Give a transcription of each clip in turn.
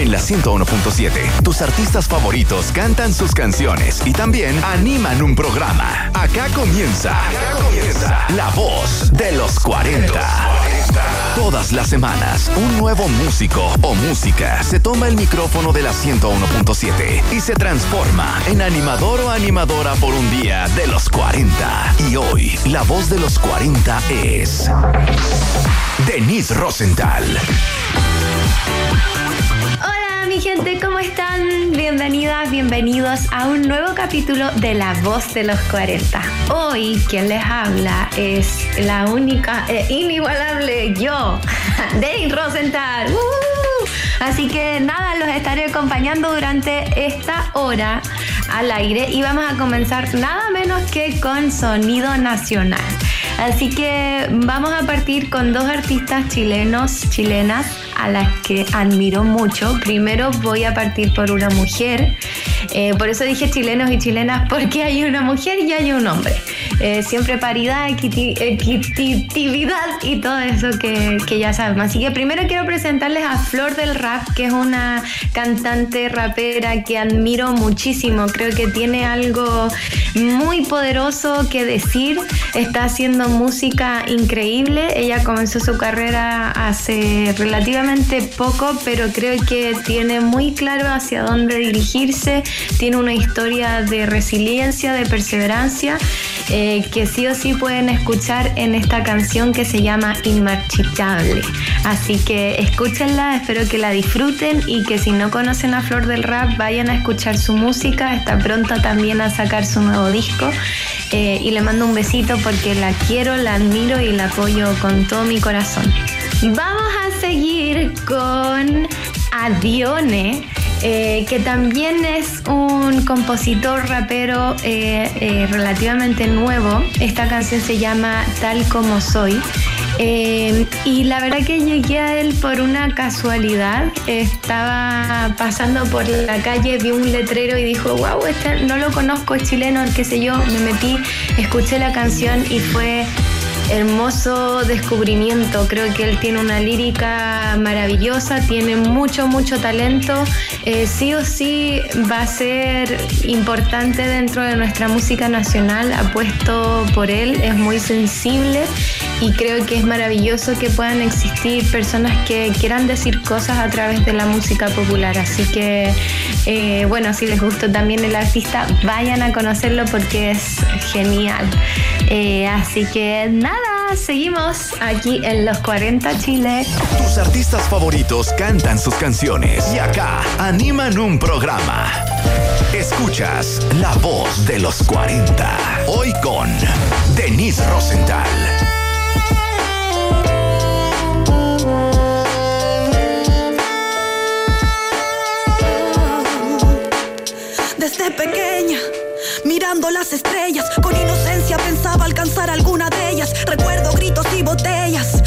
En la 101.7, tus artistas favoritos cantan sus canciones y también animan un programa. Acá comienza, Acá comienza La Voz de los 40. Todas las semanas, un nuevo músico o música se toma el micrófono de la 101.7 y se transforma en animador o animadora por un día de los 40. Y hoy, la voz de los 40 es Denise Rosenthal. Mi gente, ¿cómo están? Bienvenidas, bienvenidos a un nuevo capítulo de La Voz de los 40. Hoy quien les habla es la única e inigualable yo, Denise Rosenthal. ¡Uh! Así que nada, los estaré acompañando durante esta hora al aire y vamos a comenzar nada menos que con Sonido Nacional. Así que vamos a partir con dos artistas chilenos, chilenas, a las que admiro mucho. Primero voy a partir por una mujer. Eh, por eso dije chilenos y chilenas, porque hay una mujer y hay un hombre. Eh, siempre paridad, equitatividad y todo eso que, ya sabemos. Así que primero quiero presentarles a Flor del Rap, que es una cantante rapera que admiro muchísimo. Creo que tiene algo muy poderoso que decir. Está haciendo música increíble. Ella comenzó su carrera hace relativamente poco, pero creo que tiene muy claro hacia dónde dirigirse. Tiene una historia de resiliencia, de perseverancia, eh, que sí o sí pueden escuchar en esta canción que se llama Inmarchitable. Así que escúchenla, espero que la disfruten y que si no conocen a Flor del Rap, vayan a escuchar su música. Está pronto también a sacar su nuevo disco. Eh, y le mando un besito porque la quiero, la admiro y la apoyo con todo mi corazón. Vamos a seguir con Adione. Eh, que también es un compositor rapero eh, relativamente nuevo. Esta canción se llama Tal como soy. Y la verdad que llegué a él por una casualidad. Estaba pasando por la calle, vi un letrero y dijo, wow, este no lo conozco, es chileno, qué sé yo. Me metí, escuché la canción y fue hermoso descubrimiento. Creo que él tiene una lírica maravillosa, tiene mucho, mucho talento. Eh, sí o sí va a ser importante dentro de nuestra música nacional. Apuesto por él, es muy sensible y creo que es maravilloso que puedan existir personas que quieran decir cosas a través de la música popular. Así que, eh, bueno, si les gustó también el artista, vayan a conocerlo porque es genial. Eh, así que nada, seguimos aquí en los 40 Chile. Tus artistas favoritos cantan sus canciones y acá animan un programa. Escuchas La Voz de los 40. Hoy con Denise Rosenthal. Mirando las estrellas, con inocencia pensaba alcanzar alguna de ellas. Recuerdo gritos y botellas,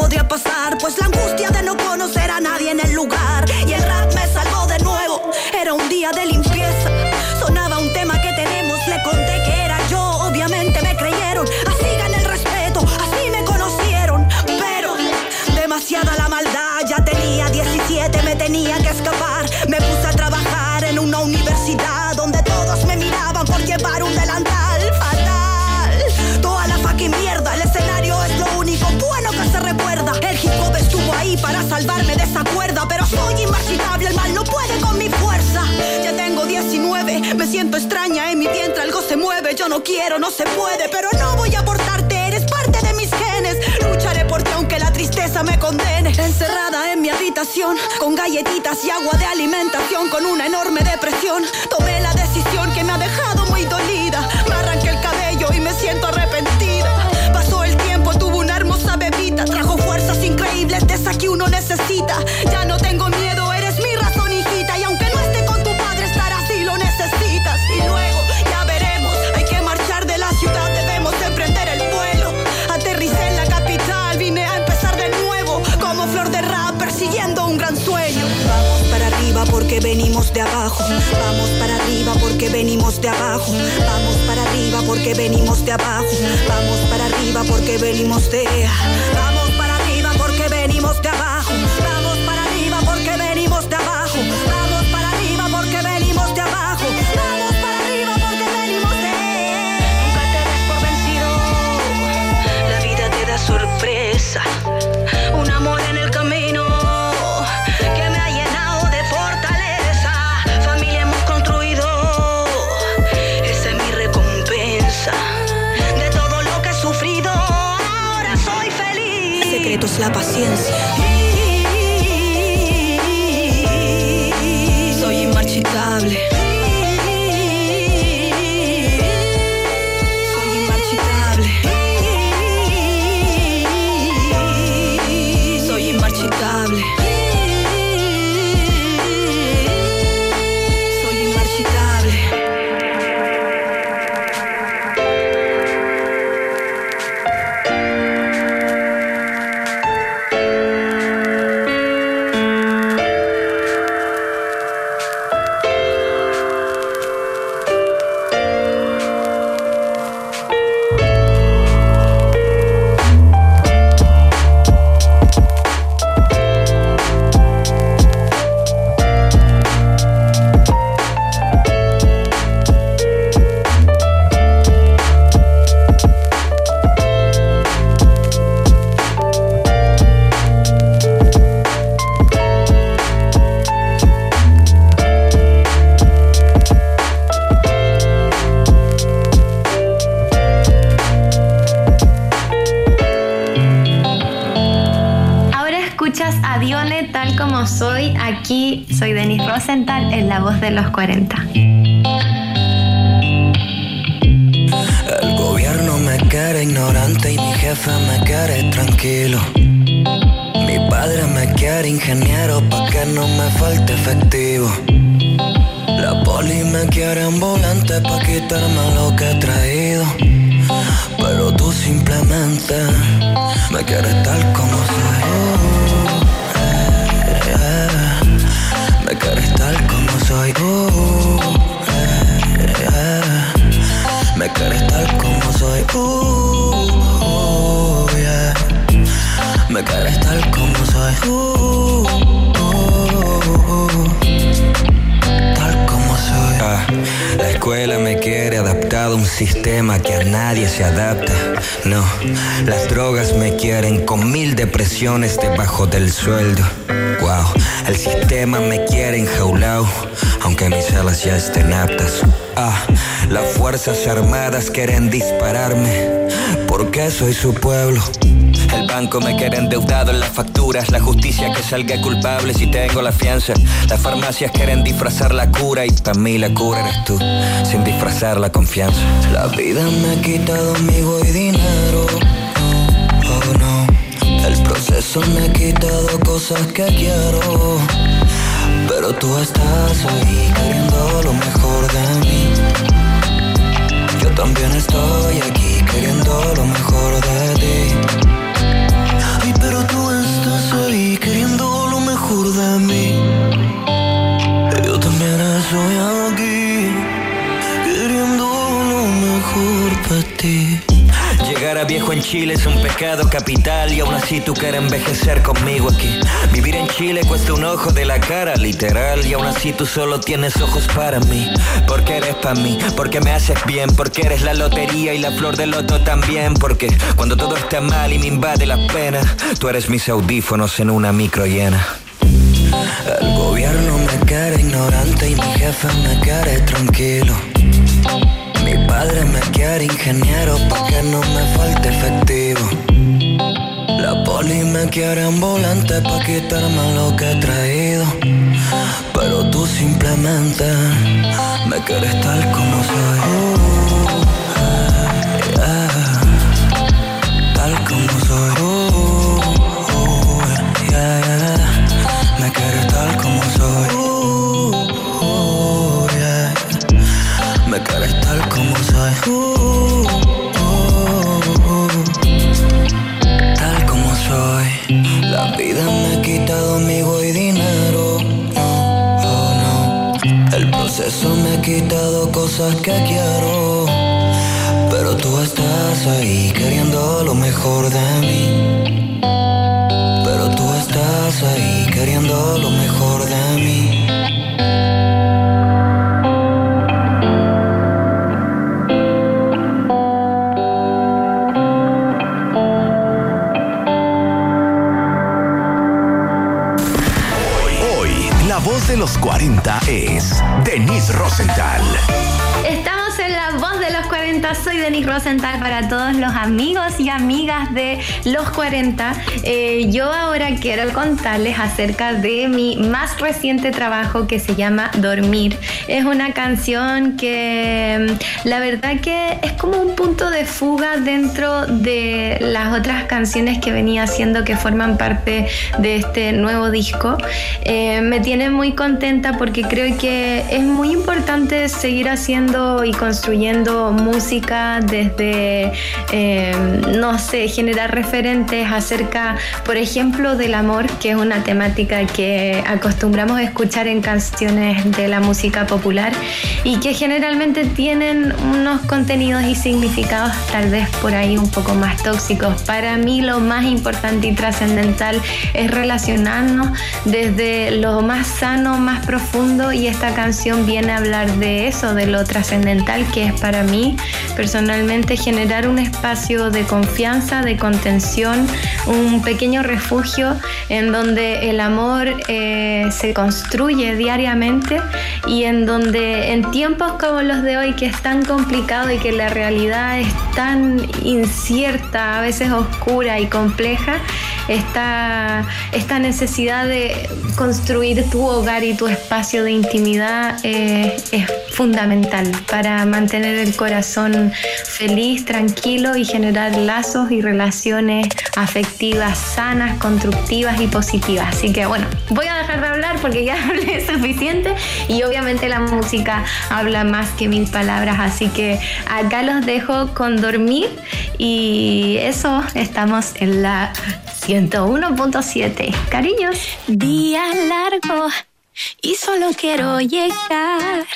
podría pasar, pues la no quiero, no se puede, pero no voy a abortarte, eres parte de mis genes. Lucharé por ti aunque la tristeza me condene. Encerrada en mi habitación, con galletitas y agua de alimentación, con una enorme depresión. Tomé la decisión venimos de abajo. Vamos para arriba porque venimos de. Es la paciencia. De los 40. Uh, yeah. Me tal como soy. Uh. Tal como soy. Ah, la escuela me quiere adaptado a un sistema que a nadie se adapta. No, las drogas me quieren con mil depresiones debajo del sueldo. Wow, el sistema me quiere enjaulado, aunque mis alas ya estén aptas. Ah, las fuerzas armadas quieren dispararme, porque soy su pueblo. El banco me quiere endeudado en las facturas, la justicia que salga culpable si tengo la fianza. Las farmacias quieren disfrazar la cura y para mí la cura eres tú, sin disfrazar la confianza. La vida me ha quitado amigo y dinero. Oh no, el proceso me ha quitado cosas que quiero. Pero tú estás ahí queriendo lo mejor de mí. Yo también estoy aquí queriendo lo mejor de ti. A viejo en Chile es un pecado capital y aún así tú quieres envejecer conmigo aquí. Vivir en Chile cuesta un ojo de la cara, literal, y aún así tú solo tienes ojos para mí. Porque eres para mí, porque me haces bien, porque eres la lotería y la flor del loto también. Porque cuando todo está mal y me invade la pena, tú eres mis audífonos en una micro llena. El gobierno me quiere ignorante y mi jefe me quiere tranquilo. Ingeniero pa' que no me falte efectivo. La poli me quiere ambulante pa' quitarme lo que he traído. Pero tú simplemente me quieres tal como soy. Cosas que quiero. Pero tú estás ahí 40. Soy Denise Rosenthal para todos los amigos y amigas de los 40. Eh, yo ahora quiero contarles acerca de mi más reciente trabajo que se llama Dormir. Es una canción que mm, la verdad que es como un punto de fuga dentro de las otras canciones que venía haciendo que forman parte de este nuevo disco. Eh, me tiene muy contenta porque creo que es muy importante seguir haciendo y construyendo música desde, eh, no sé, generar referentes acerca, por ejemplo, del amor, que es una temática que acostumbramos a escuchar en canciones de la música popular y que generalmente tienen unos contenidos y significados tal vez por ahí un poco más tóxicos. Para mí lo más importante y trascendental es relacionarnos desde lo más sano, más profundo y esta canción viene a hablar de eso, de lo trascendental que es para mí personalmente generar un espacio de confianza, de contención, un pequeño refugio en donde el amor eh, se construye diariamente y en donde en tiempos como los de hoy que es tan complicado y que la realidad es tan incierta, a veces oscura y compleja, esta, esta necesidad de construir tu hogar y tu espacio de intimidad eh, es fundamental para mantener el corazón feliz, tranquilo y generar lazos y relaciones afectivas sanas, constructivas y positivas. Así que bueno, voy a dejar de hablar porque ya hablé suficiente y obviamente la música habla más que mil palabras, así que acá los dejo con dormir y eso estamos en la 101.7. Cariños. Día largo y solo quiero llegar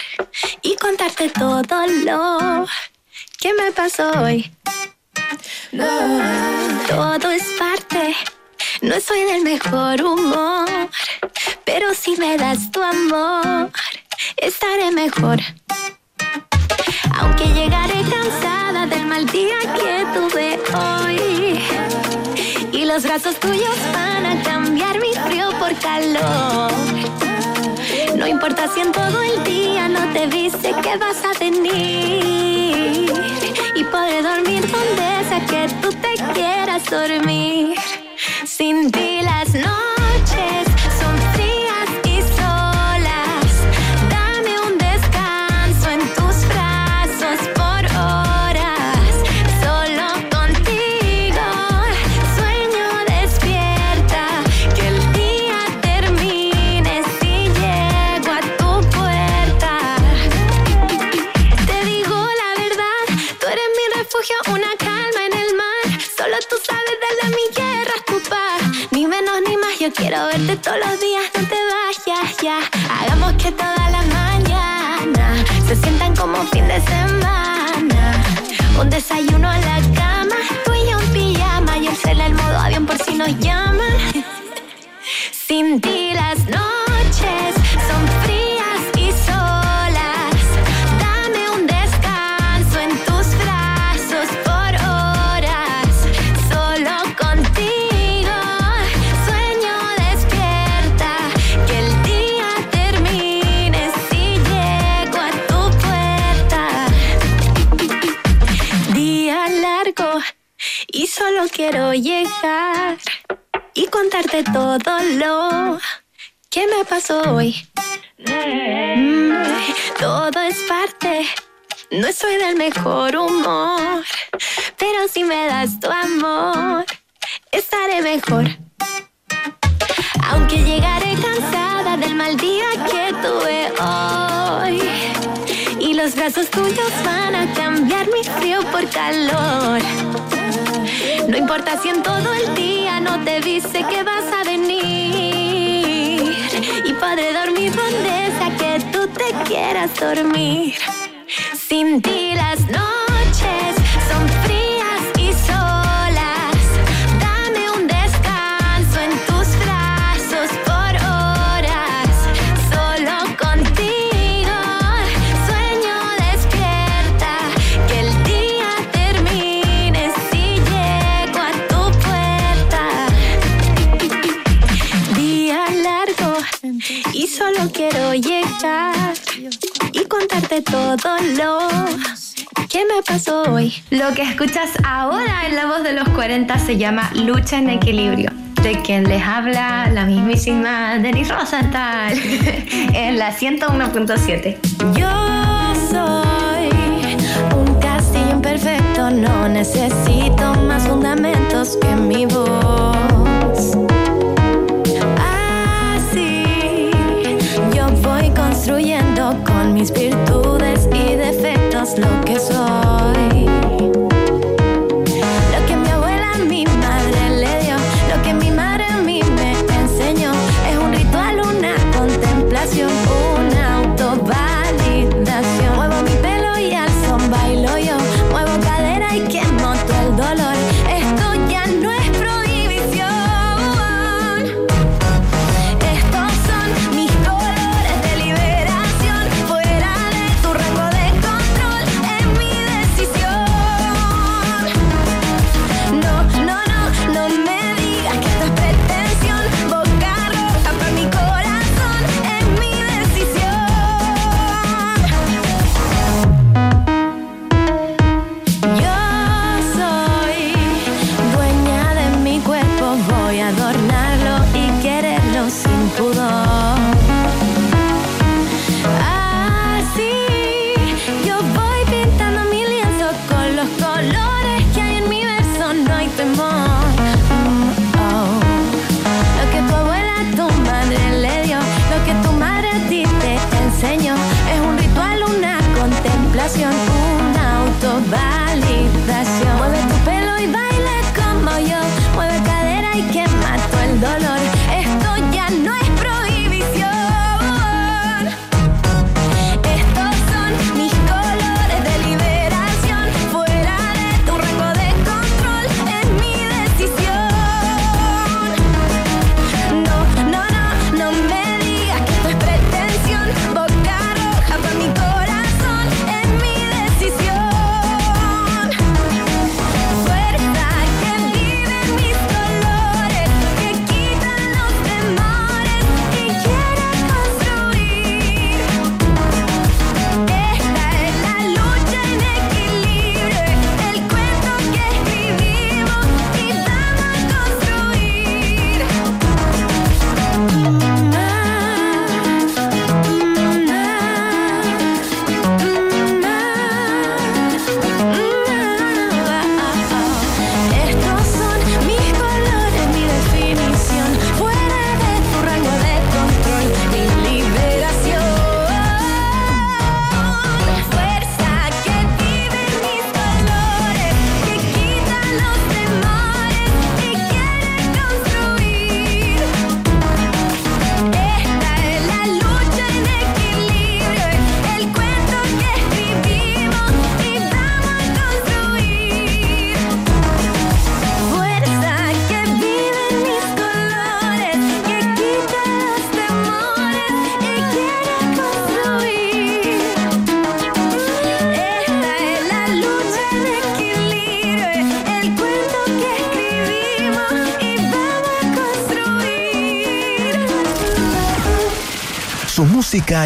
y contarte todo lo que me pasó hoy. Todo es parte, no soy del mejor humor, pero si me das tu amor, estaré mejor. Aunque llegaré cansada del mal día que tuve hoy. Y los brazos tuyos van a cambiar mi frío por calor. No importa si en todo el día no te viste que vas a venir. Y podré dormir donde sea que tú te quieras dormir. Sin ti las fin de semana. Un desayuno en la y contarte todo lo que me pasó hoy. Mm, todo es parte, no soy del mejor humor, pero si me das tu amor, estaré mejor. Aunque llegaré cansada del mal día que tuve hoy. Y los brazos tuyos van a cambiar mi frío por calor. No importa si en todo el día no te dice que vas a venir. Y podré dormir donde sea que tú te quieras dormir. Sin ti las noches todo lo que me pasó hoy. Lo que escuchas ahora en la voz de los 40 se llama Lucha en Equilibrio. De quien les habla la mismísima Denis Rosenthal en la 101.7. Yo soy un castillo imperfecto, no necesito más fundamentos que mi voz. Así yo voy construyendo con mis virtudes y defectos lo que soy.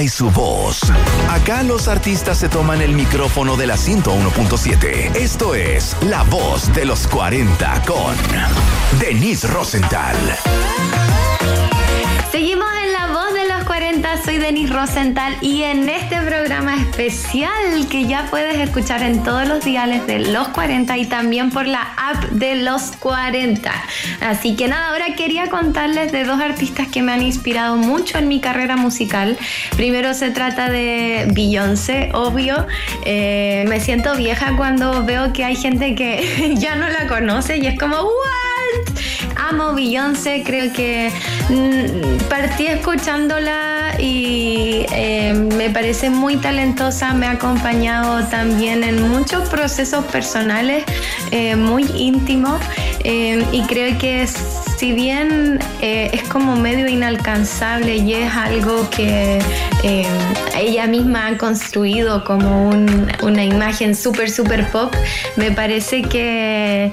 Y su voz. Acá los artistas se toman el micrófono de la 101.7. Esto es La Voz de los 40 con Denise Rosenthal. Seguimos en La Voz de los 40, soy Denise Rosenthal y en este programa especial que ya puedes escuchar en todos los diales de los 40 y también por la app de los 40. Así que nada, ahora quería contarles de dos artistas que me han inspirado mucho en mi carrera musical. Primero se trata de Beyoncé, obvio. Eh, me siento vieja cuando veo que hay gente que ya no la conoce y es como, ¿what? amo Beyoncé, creo que mm, partí escuchándola y eh, me parece muy talentosa, me ha acompañado también en muchos procesos personales eh, muy íntimos y creo que si bien es como medio inalcanzable y es algo que ella misma ha construido como una imagen súper, súper pop, me parece que,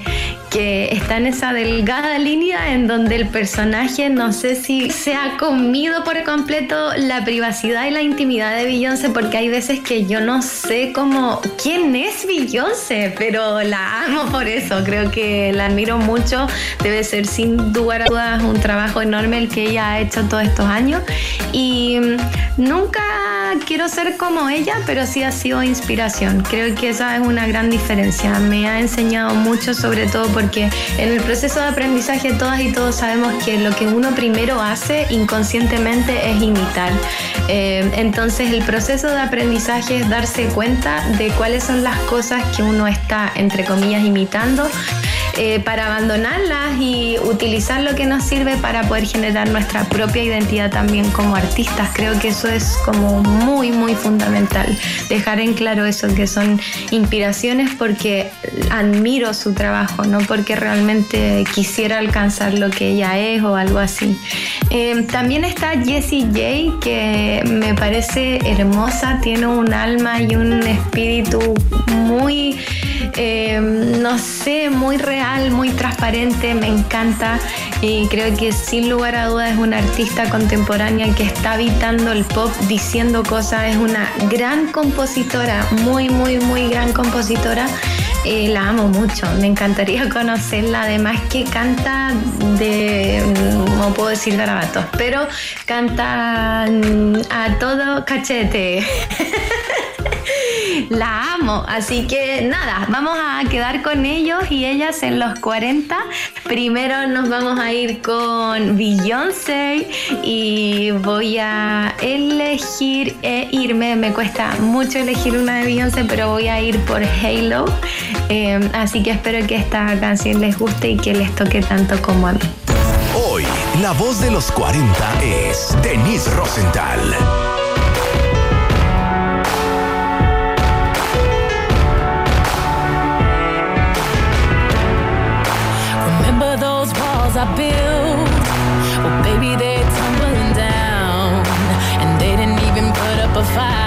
que está en esa delgada línea en donde el personaje no sé si se ha comido por completo la privacidad y la intimidad de Beyoncé porque hay veces que yo no sé cómo quién es Beyoncé, pero la amo por eso, creo que la admiro mucho, debe ser sin duda un trabajo enorme el que ella ha hecho todos estos años y nunca quiero ser como ella, pero sí ha sido inspiración. Creo que esa es una gran diferencia. Me ha enseñado mucho, sobre todo porque en el proceso de aprendizaje todas y todos sabemos que lo que uno primero hace inconscientemente es imitar. Eh, entonces el proceso de aprendizaje es darse cuenta de cuáles son las cosas que uno está, entre comillas, imitando eh, para abandonarlas y utilizar lo que nos sirve para poder generar nuestra propia identidad también como artistas. Creo que eso es como muy, muy fundamental. Dejar en claro eso, que son inspiraciones porque admiro su trabajo, no porque realmente quisiera alcanzar lo que ella es o algo así. Eh, también está Jessie J, que me parece hermosa, tiene un alma y un espíritu muy, eh, no sé, muy real, muy transparente, me encanta y creo que sin lugar a dudas es una artista contemporánea que está habitando el pop diciendo cosas, es una gran compositora, muy, muy, muy gran compositora. Eh, la amo mucho, me encantaría conocerla, además que canta de, no puedo decir garabatos, pero canta a todo cachete. la amo. Así que nada, vamos a quedar con ellos y ellas en los 40. Primero nos vamos a ir con Beyoncé y voy a elegir e irme. Me cuesta mucho elegir una de Beyoncé, pero voy a ir por Halo. Eh, así que espero que esta canción les guste y que les toque tanto como a mí. Hoy, la voz de los 40 es Denise Rosenthal. I built, well, baby, they're tumbling down. And they didn't even put up a fight,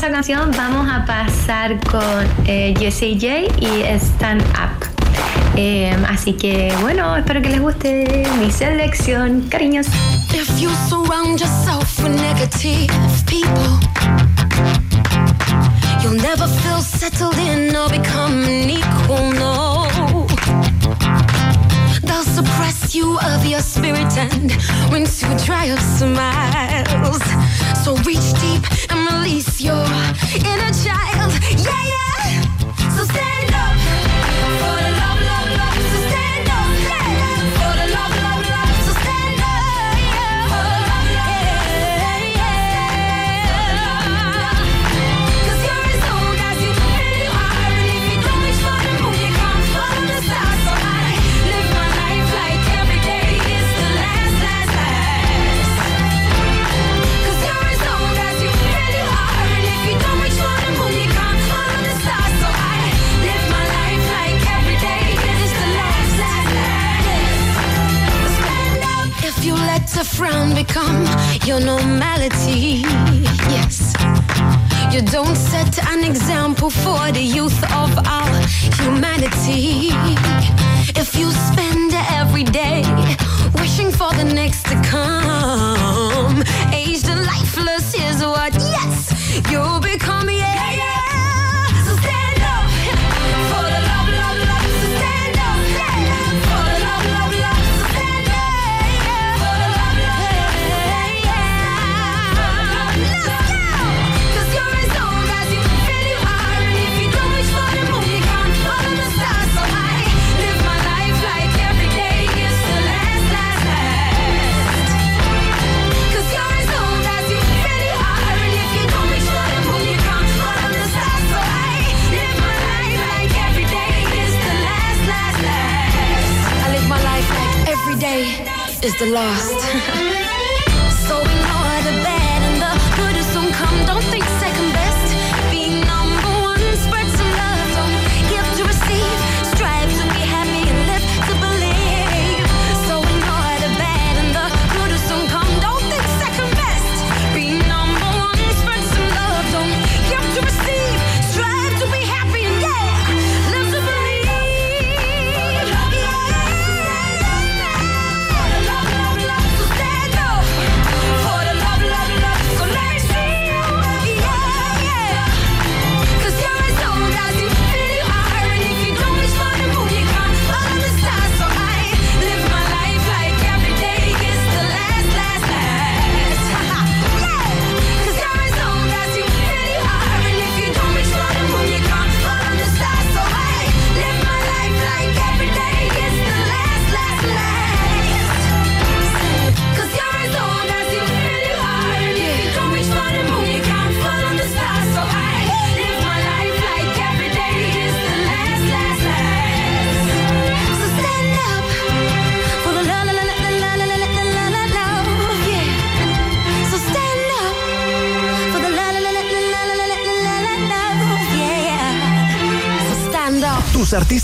esa canción vamos a pasar con eh, Jesse J y Stand Up. Eh, así que bueno, espero que les guste mi selección, cariños. If you surround yourself with negative people, you'll never feel settled in or become an equal, no. you of your spirit and when to try smiles. So reach deep and release your inner child. Yeah, yeah.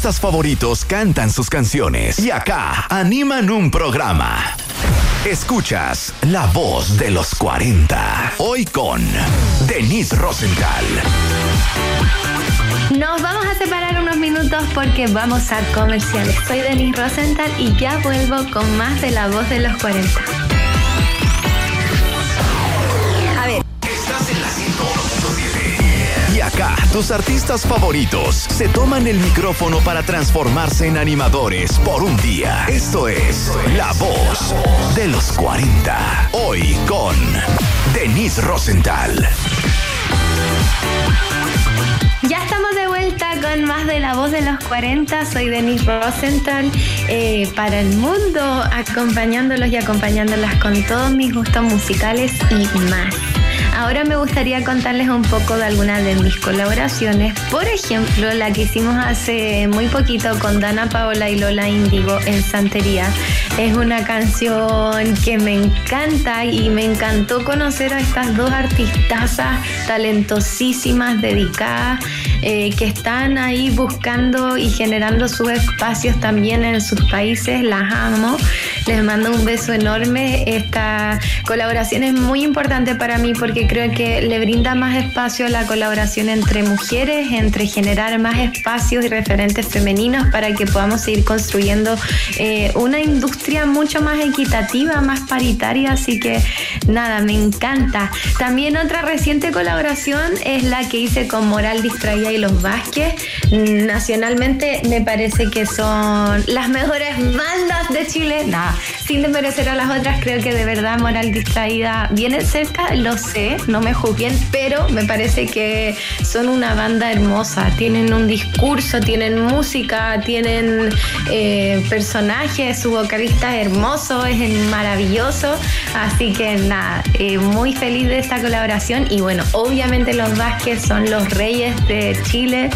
artistas favoritos cantan sus canciones y acá animan un programa. Escuchas La Voz de los 40, hoy con Denise Rosenthal. Nos vamos a separar unos minutos porque vamos a comerciales. Soy Denise Rosenthal y ya vuelvo con más de La Voz de los 40. tus artistas favoritos se toman el micrófono para transformarse en animadores por un día. Esto es La Voz de los 40. Hoy con Denise Rosenthal. Ya estamos de vuelta con más de La Voz de los 40. Soy Denise Rosenthal eh, para el mundo, acompañándolos y acompañándolas con todos mis gustos musicales y más. Ahora me gustaría contarles un poco de algunas de mis colaboraciones. Por ejemplo, la que hicimos hace muy poquito con Dana Paola y Lola Indigo en Santería. Es una canción que me encanta y me encantó conocer a estas dos artistas talentosísimas, dedicadas, eh, que están ahí buscando y generando sus espacios también en sus países. Las amo. Les mando un beso enorme. Esta colaboración es muy importante para mí porque creo que le brinda más espacio a la colaboración entre mujeres, entre generar más espacios y referentes femeninos para que podamos seguir construyendo eh, una industria mucho más equitativa, más paritaria. Así que nada, me encanta. También otra reciente colaboración es la que hice con Moral Distraída y Los Vázquez. Nacionalmente me parece que son las mejores bandas de Chile. Sin desmerecer a las otras, creo que de verdad Moral Distraída viene cerca, lo sé, no me juzguen, pero me parece que son una banda hermosa. Tienen un discurso, tienen música, tienen eh, personajes, su vocalista es hermoso, es maravilloso. Así que nada, eh, muy feliz de esta colaboración. Y bueno, obviamente los Vázquez son los reyes de Chile.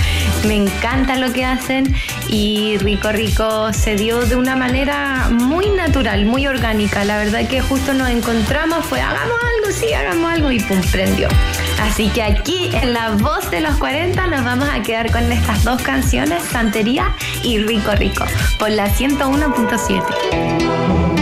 Me encanta lo que hacen y Rico Rico se dio de una manera muy natural, muy orgánica. La verdad que justo nos encontramos, fue hagamos algo, sí, hagamos algo y pum, prendió. Así que aquí en la voz de los 40 nos vamos a quedar con estas dos canciones, Santería y Rico Rico, por la 101.7.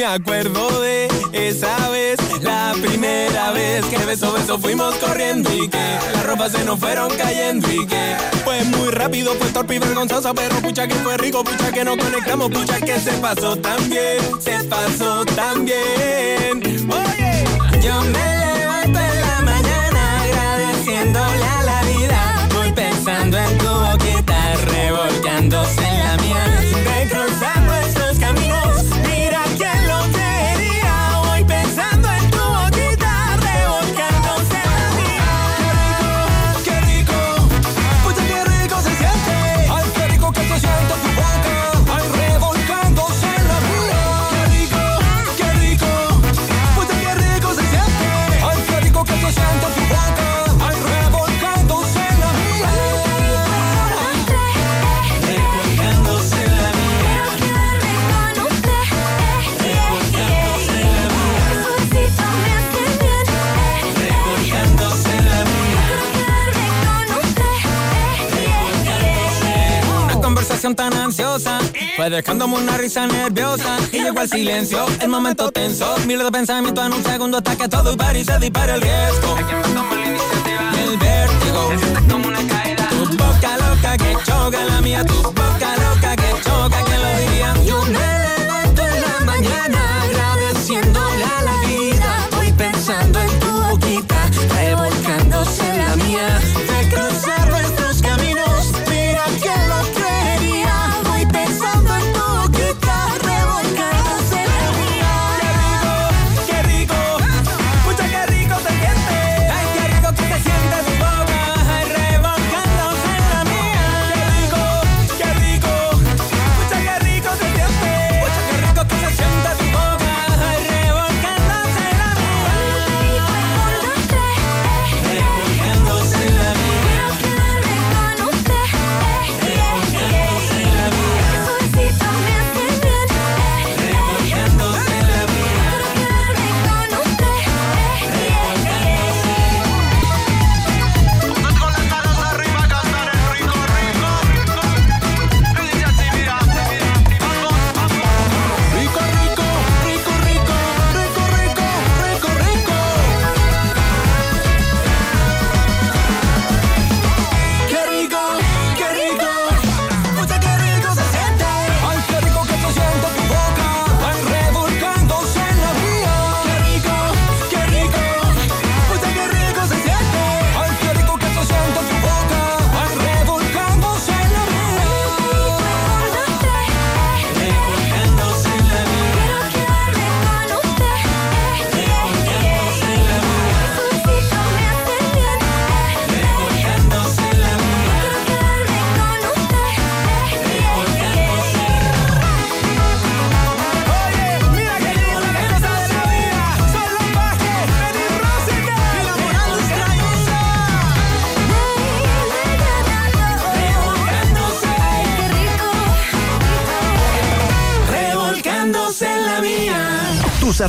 me acuerdo de esa vez, la primera vez que beso beso fuimos corriendo y que las ropas se nos fueron cayendo y que fue muy rápido, fue torpe y vergonzoso, pero pucha que fue rico, pucha que nos conectamos, pucha que se pasó también, se pasó también. Dejándome una risa nerviosa. Y llegó el silencio, el momento tenso. Miles de pensamientos en un segundo hasta que todo y se dispara el riesgo. El vértigo. Como una caída. Tu boca loca que choca la mía. Tu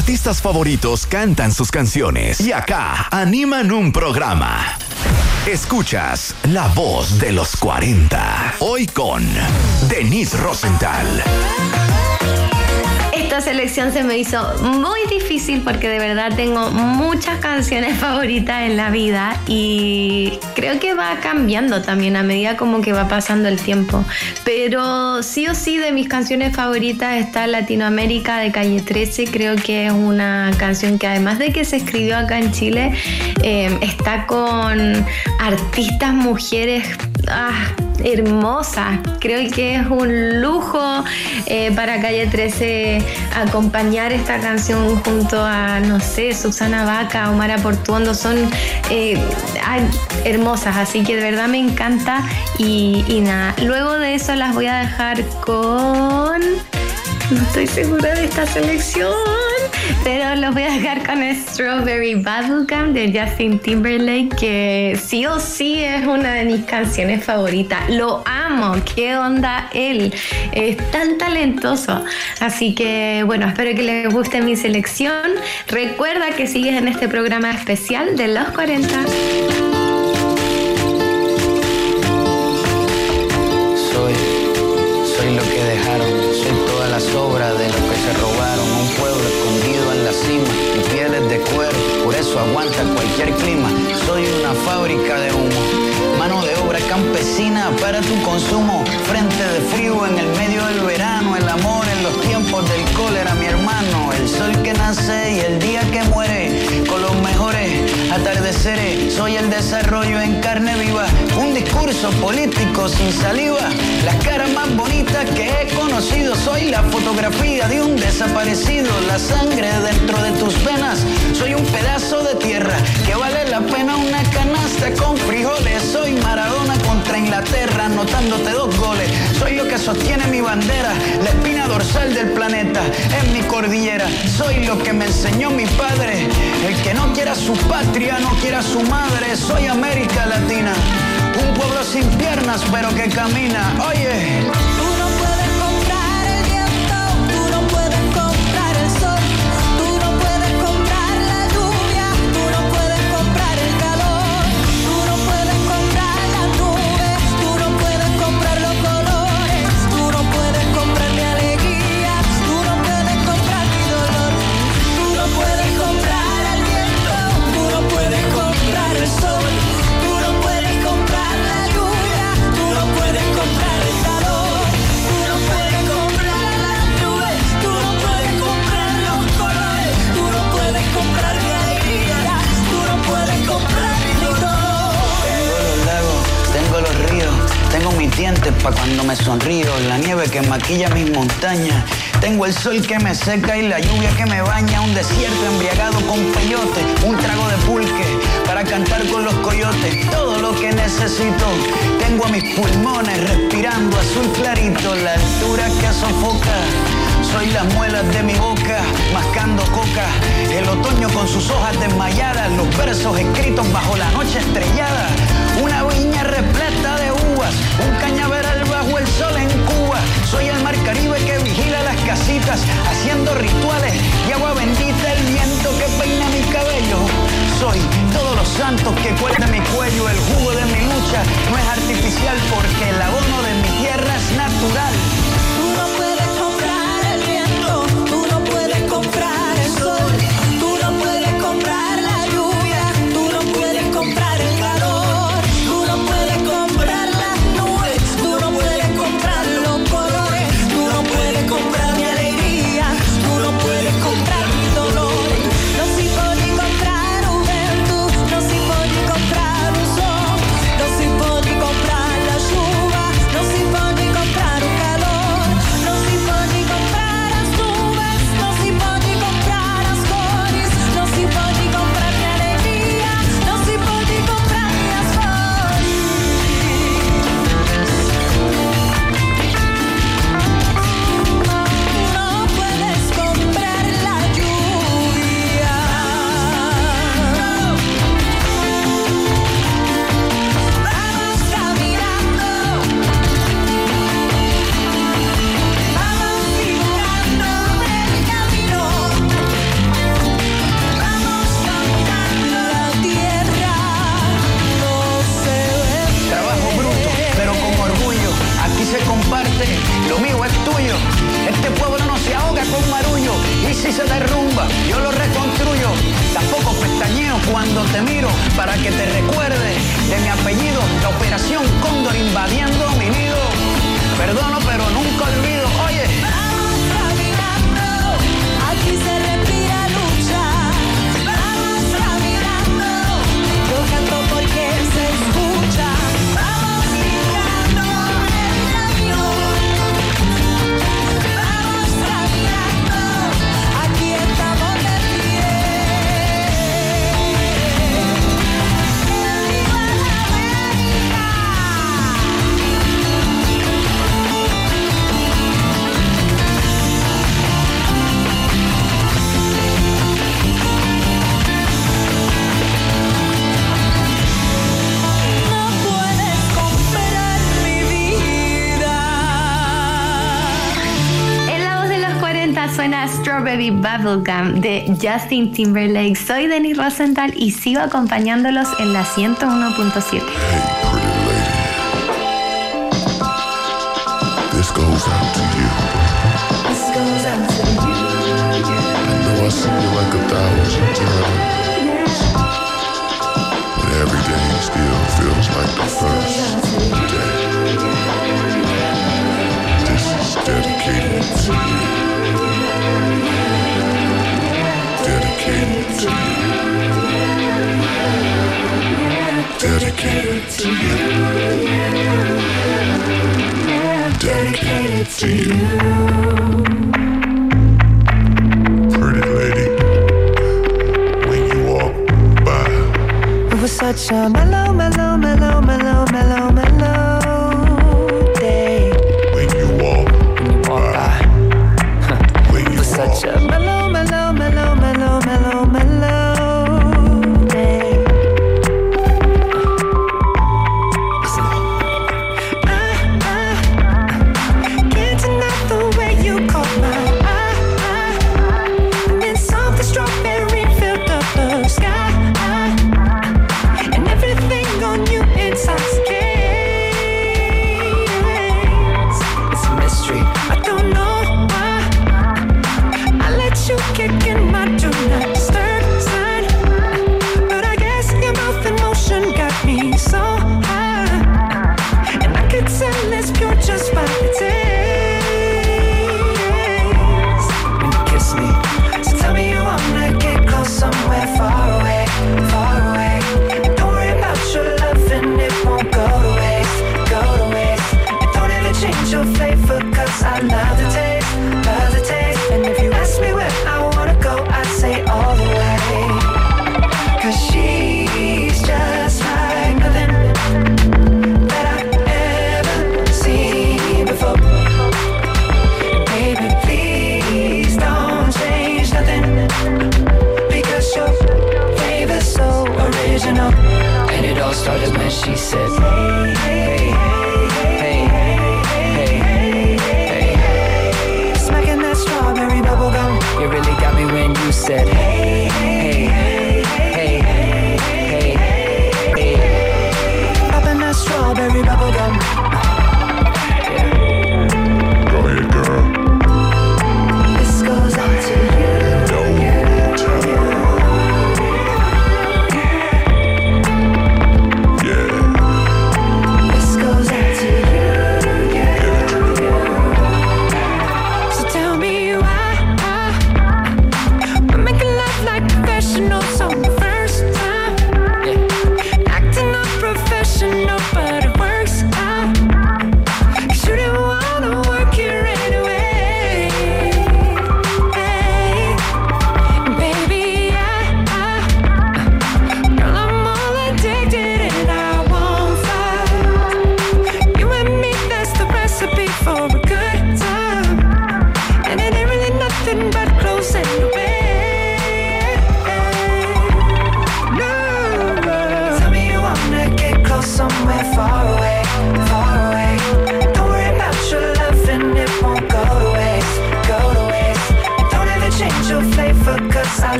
artistas favoritos cantan sus canciones y acá animan un programa. Escuchas La Voz de los 40. Hoy con Denise Rosenthal. Selección se me hizo muy difícil porque de verdad tengo muchas canciones favoritas en la vida y creo que va cambiando también a medida como que va pasando el tiempo. Pero sí o sí de mis canciones favoritas está Latinoamérica de Calle 13. Creo que es una canción que además de que se escribió acá en Chile, eh, está con artistas mujeres ah, hermosas. Creo que es un lujo eh, para Calle 13 acompañar esta canción junto a, no sé, Susana Vaca, Omar Portuondo. Son eh, hermosas, así que de verdad me encanta. Y, y nada, luego de eso las voy a dejar con... No estoy segura de esta selección, pero los voy a dejar con Strawberry Bubblegum de Justin Timberlake, que sí o sí es una de mis canciones favoritas. Lo amo, qué onda él, es tan talentoso. Así que bueno, espero que les guste mi selección. Recuerda que sigues en este programa especial de los 40. Soy, soy lo que dejaron, soy toda la sobra de lo que se robaron. Un pueblo escondido en la cima y pieles de cuero, por eso aguanta cualquier clima. Soy una fábrica de humo, mano de obra campesina para tu consumo. Frente de frío en el medio del verano, el amor en los tiempos del cólera, mi hermano. El sol que nace y el día que muere, Soy el desarrollo en carne viva, un discurso político sin saliva. Las caras más bonitas que he conocido, soy la fotografía de un desaparecido. La sangre dentro de tus venas, soy un pedazo de tierra que vale la pena una canasta con frijoles. Soy Maradona Inglaterra, anotándote dos goles. Soy lo que sostiene mi bandera, la espina dorsal del planeta, en mi cordillera. Soy lo que me enseñó mi padre. El que no quiera su patria, no quiera su madre. Soy América Latina, un pueblo sin piernas pero que camina. Oye. maquilla mis montañas. Tengo el sol que me seca y la lluvia que me baña, un desierto embriagado con peyote, un trago de pulque para cantar con los coyotes, todo lo que necesito. Tengo a mis pulmones respirando azul clarito, la altura que sofoca. Soy las muelas de mi boca, mascando coca, el otoño con sus hojas desmayadas, los versos escritos bajo la noche estrellada, una viña repleta de uvas, un cañaveral bajo el sol en Cuba soy el mar Caribe que vigila las casitas, haciendo rituales y agua bendita el viento que peina mi cabello. Soy todos los santos que cuelga mi cuello, el jugo de mi lucha no es artificial porque el abono de mi tierra es natural. Bubblegum de Justin Timberlake. Soy Denis Rosenthal y sigo acompañándolos en la 101.7. Dedicated to you. Dedicated to you. Pretty lady, when you walk by. It was such a mellow, mellow, mellow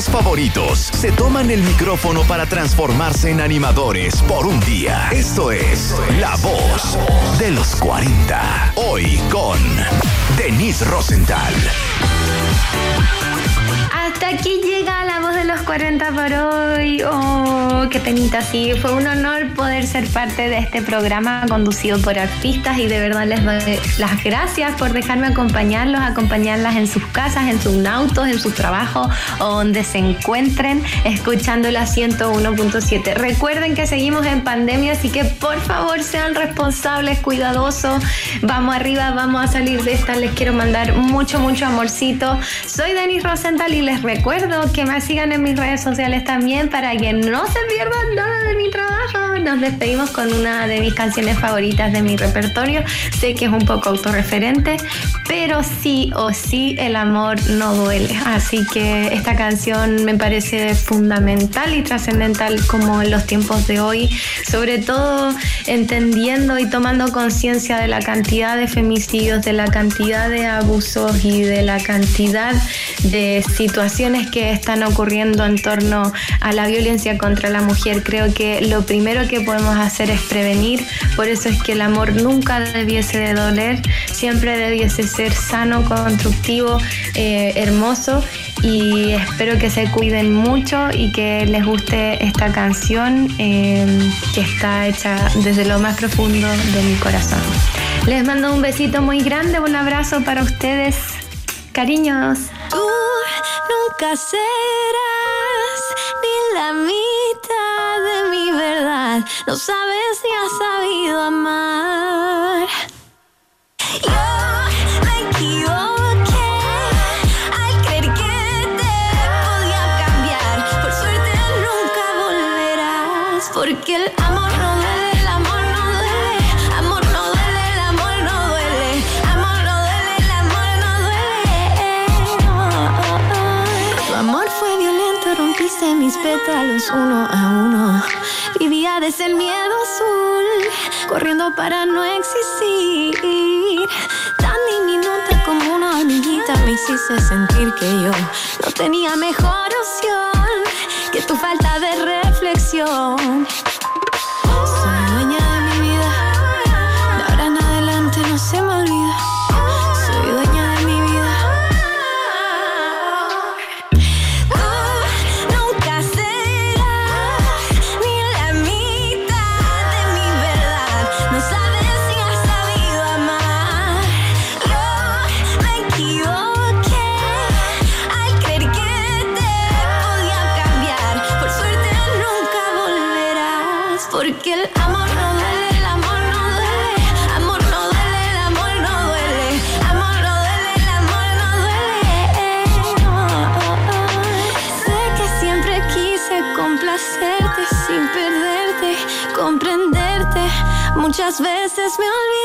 favoritos se toman el micrófono para transformarse en animadores por un día. Esto es La Voz de los 40. Hoy con Denise Rosenthal. Hasta aquí llega la 40 por hoy. Oh, qué penita, sí. Fue un honor poder ser parte de este programa conducido por artistas y de verdad les doy las gracias por dejarme acompañarlos, acompañarlas en sus casas, en sus autos, en su trabajo o donde se encuentren escuchando la 101.7. Recuerden que seguimos en pandemia, así que por favor sean responsables, cuidadosos. Vamos arriba, vamos a salir de esta. Les quiero mandar mucho, mucho amorcito. Soy Denis Rosenthal y les recuerdo que me sigan en mis redes sociales también para que no se pierdan nada de mi trabajo. Nos despedimos con una de mis canciones favoritas de mi repertorio. Sé que es un poco autorreferente, pero sí o sí el amor no duele. Así que esta canción me parece fundamental y trascendental como en los tiempos de hoy, sobre todo entendiendo y tomando conciencia de la cantidad de femicidios, de la cantidad de abusos y de la cantidad de situaciones que están ocurriendo en torno a la violencia contra la mujer. Creo que lo primero que podemos hacer es prevenir, por eso es que el amor nunca debiese de doler, siempre debiese ser sano, constructivo, eh, hermoso y espero que se cuiden mucho y que les guste esta canción eh, que está hecha desde lo más profundo de mi corazón. Les mando un besito muy grande, un abrazo para ustedes. Cariños. Tú nunca serás ni la mitad de mi verdad. No sabes ni has sabido amar. Yo me equivoqué al creer mis pétalos uno a uno. Vivía desde el miedo azul, corriendo para no existir. Tan diminuta como una amiguita me hiciste sentir que yo no tenía mejor opción que tu falta de reflexión. Muchas veces me olvido.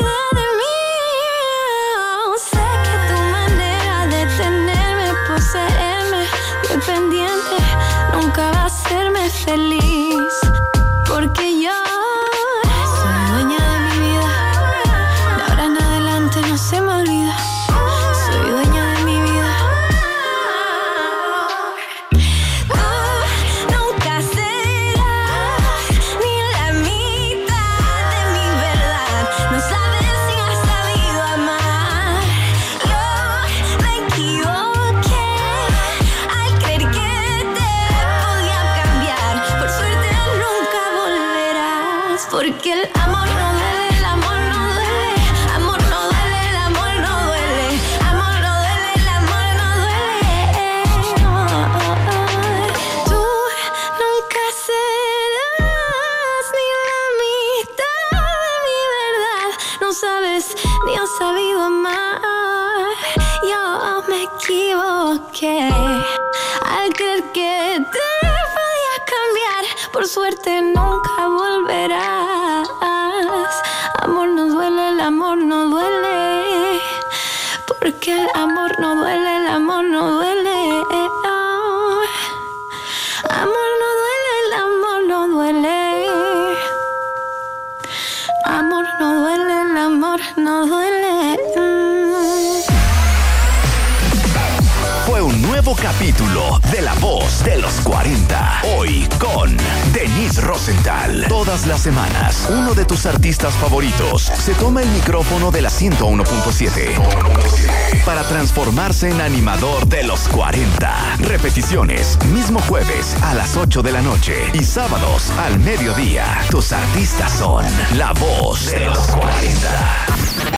En animador de los 40. Repeticiones, mismo jueves a las 8 de la noche y sábados al mediodía. Tus artistas son La Voz de los 40.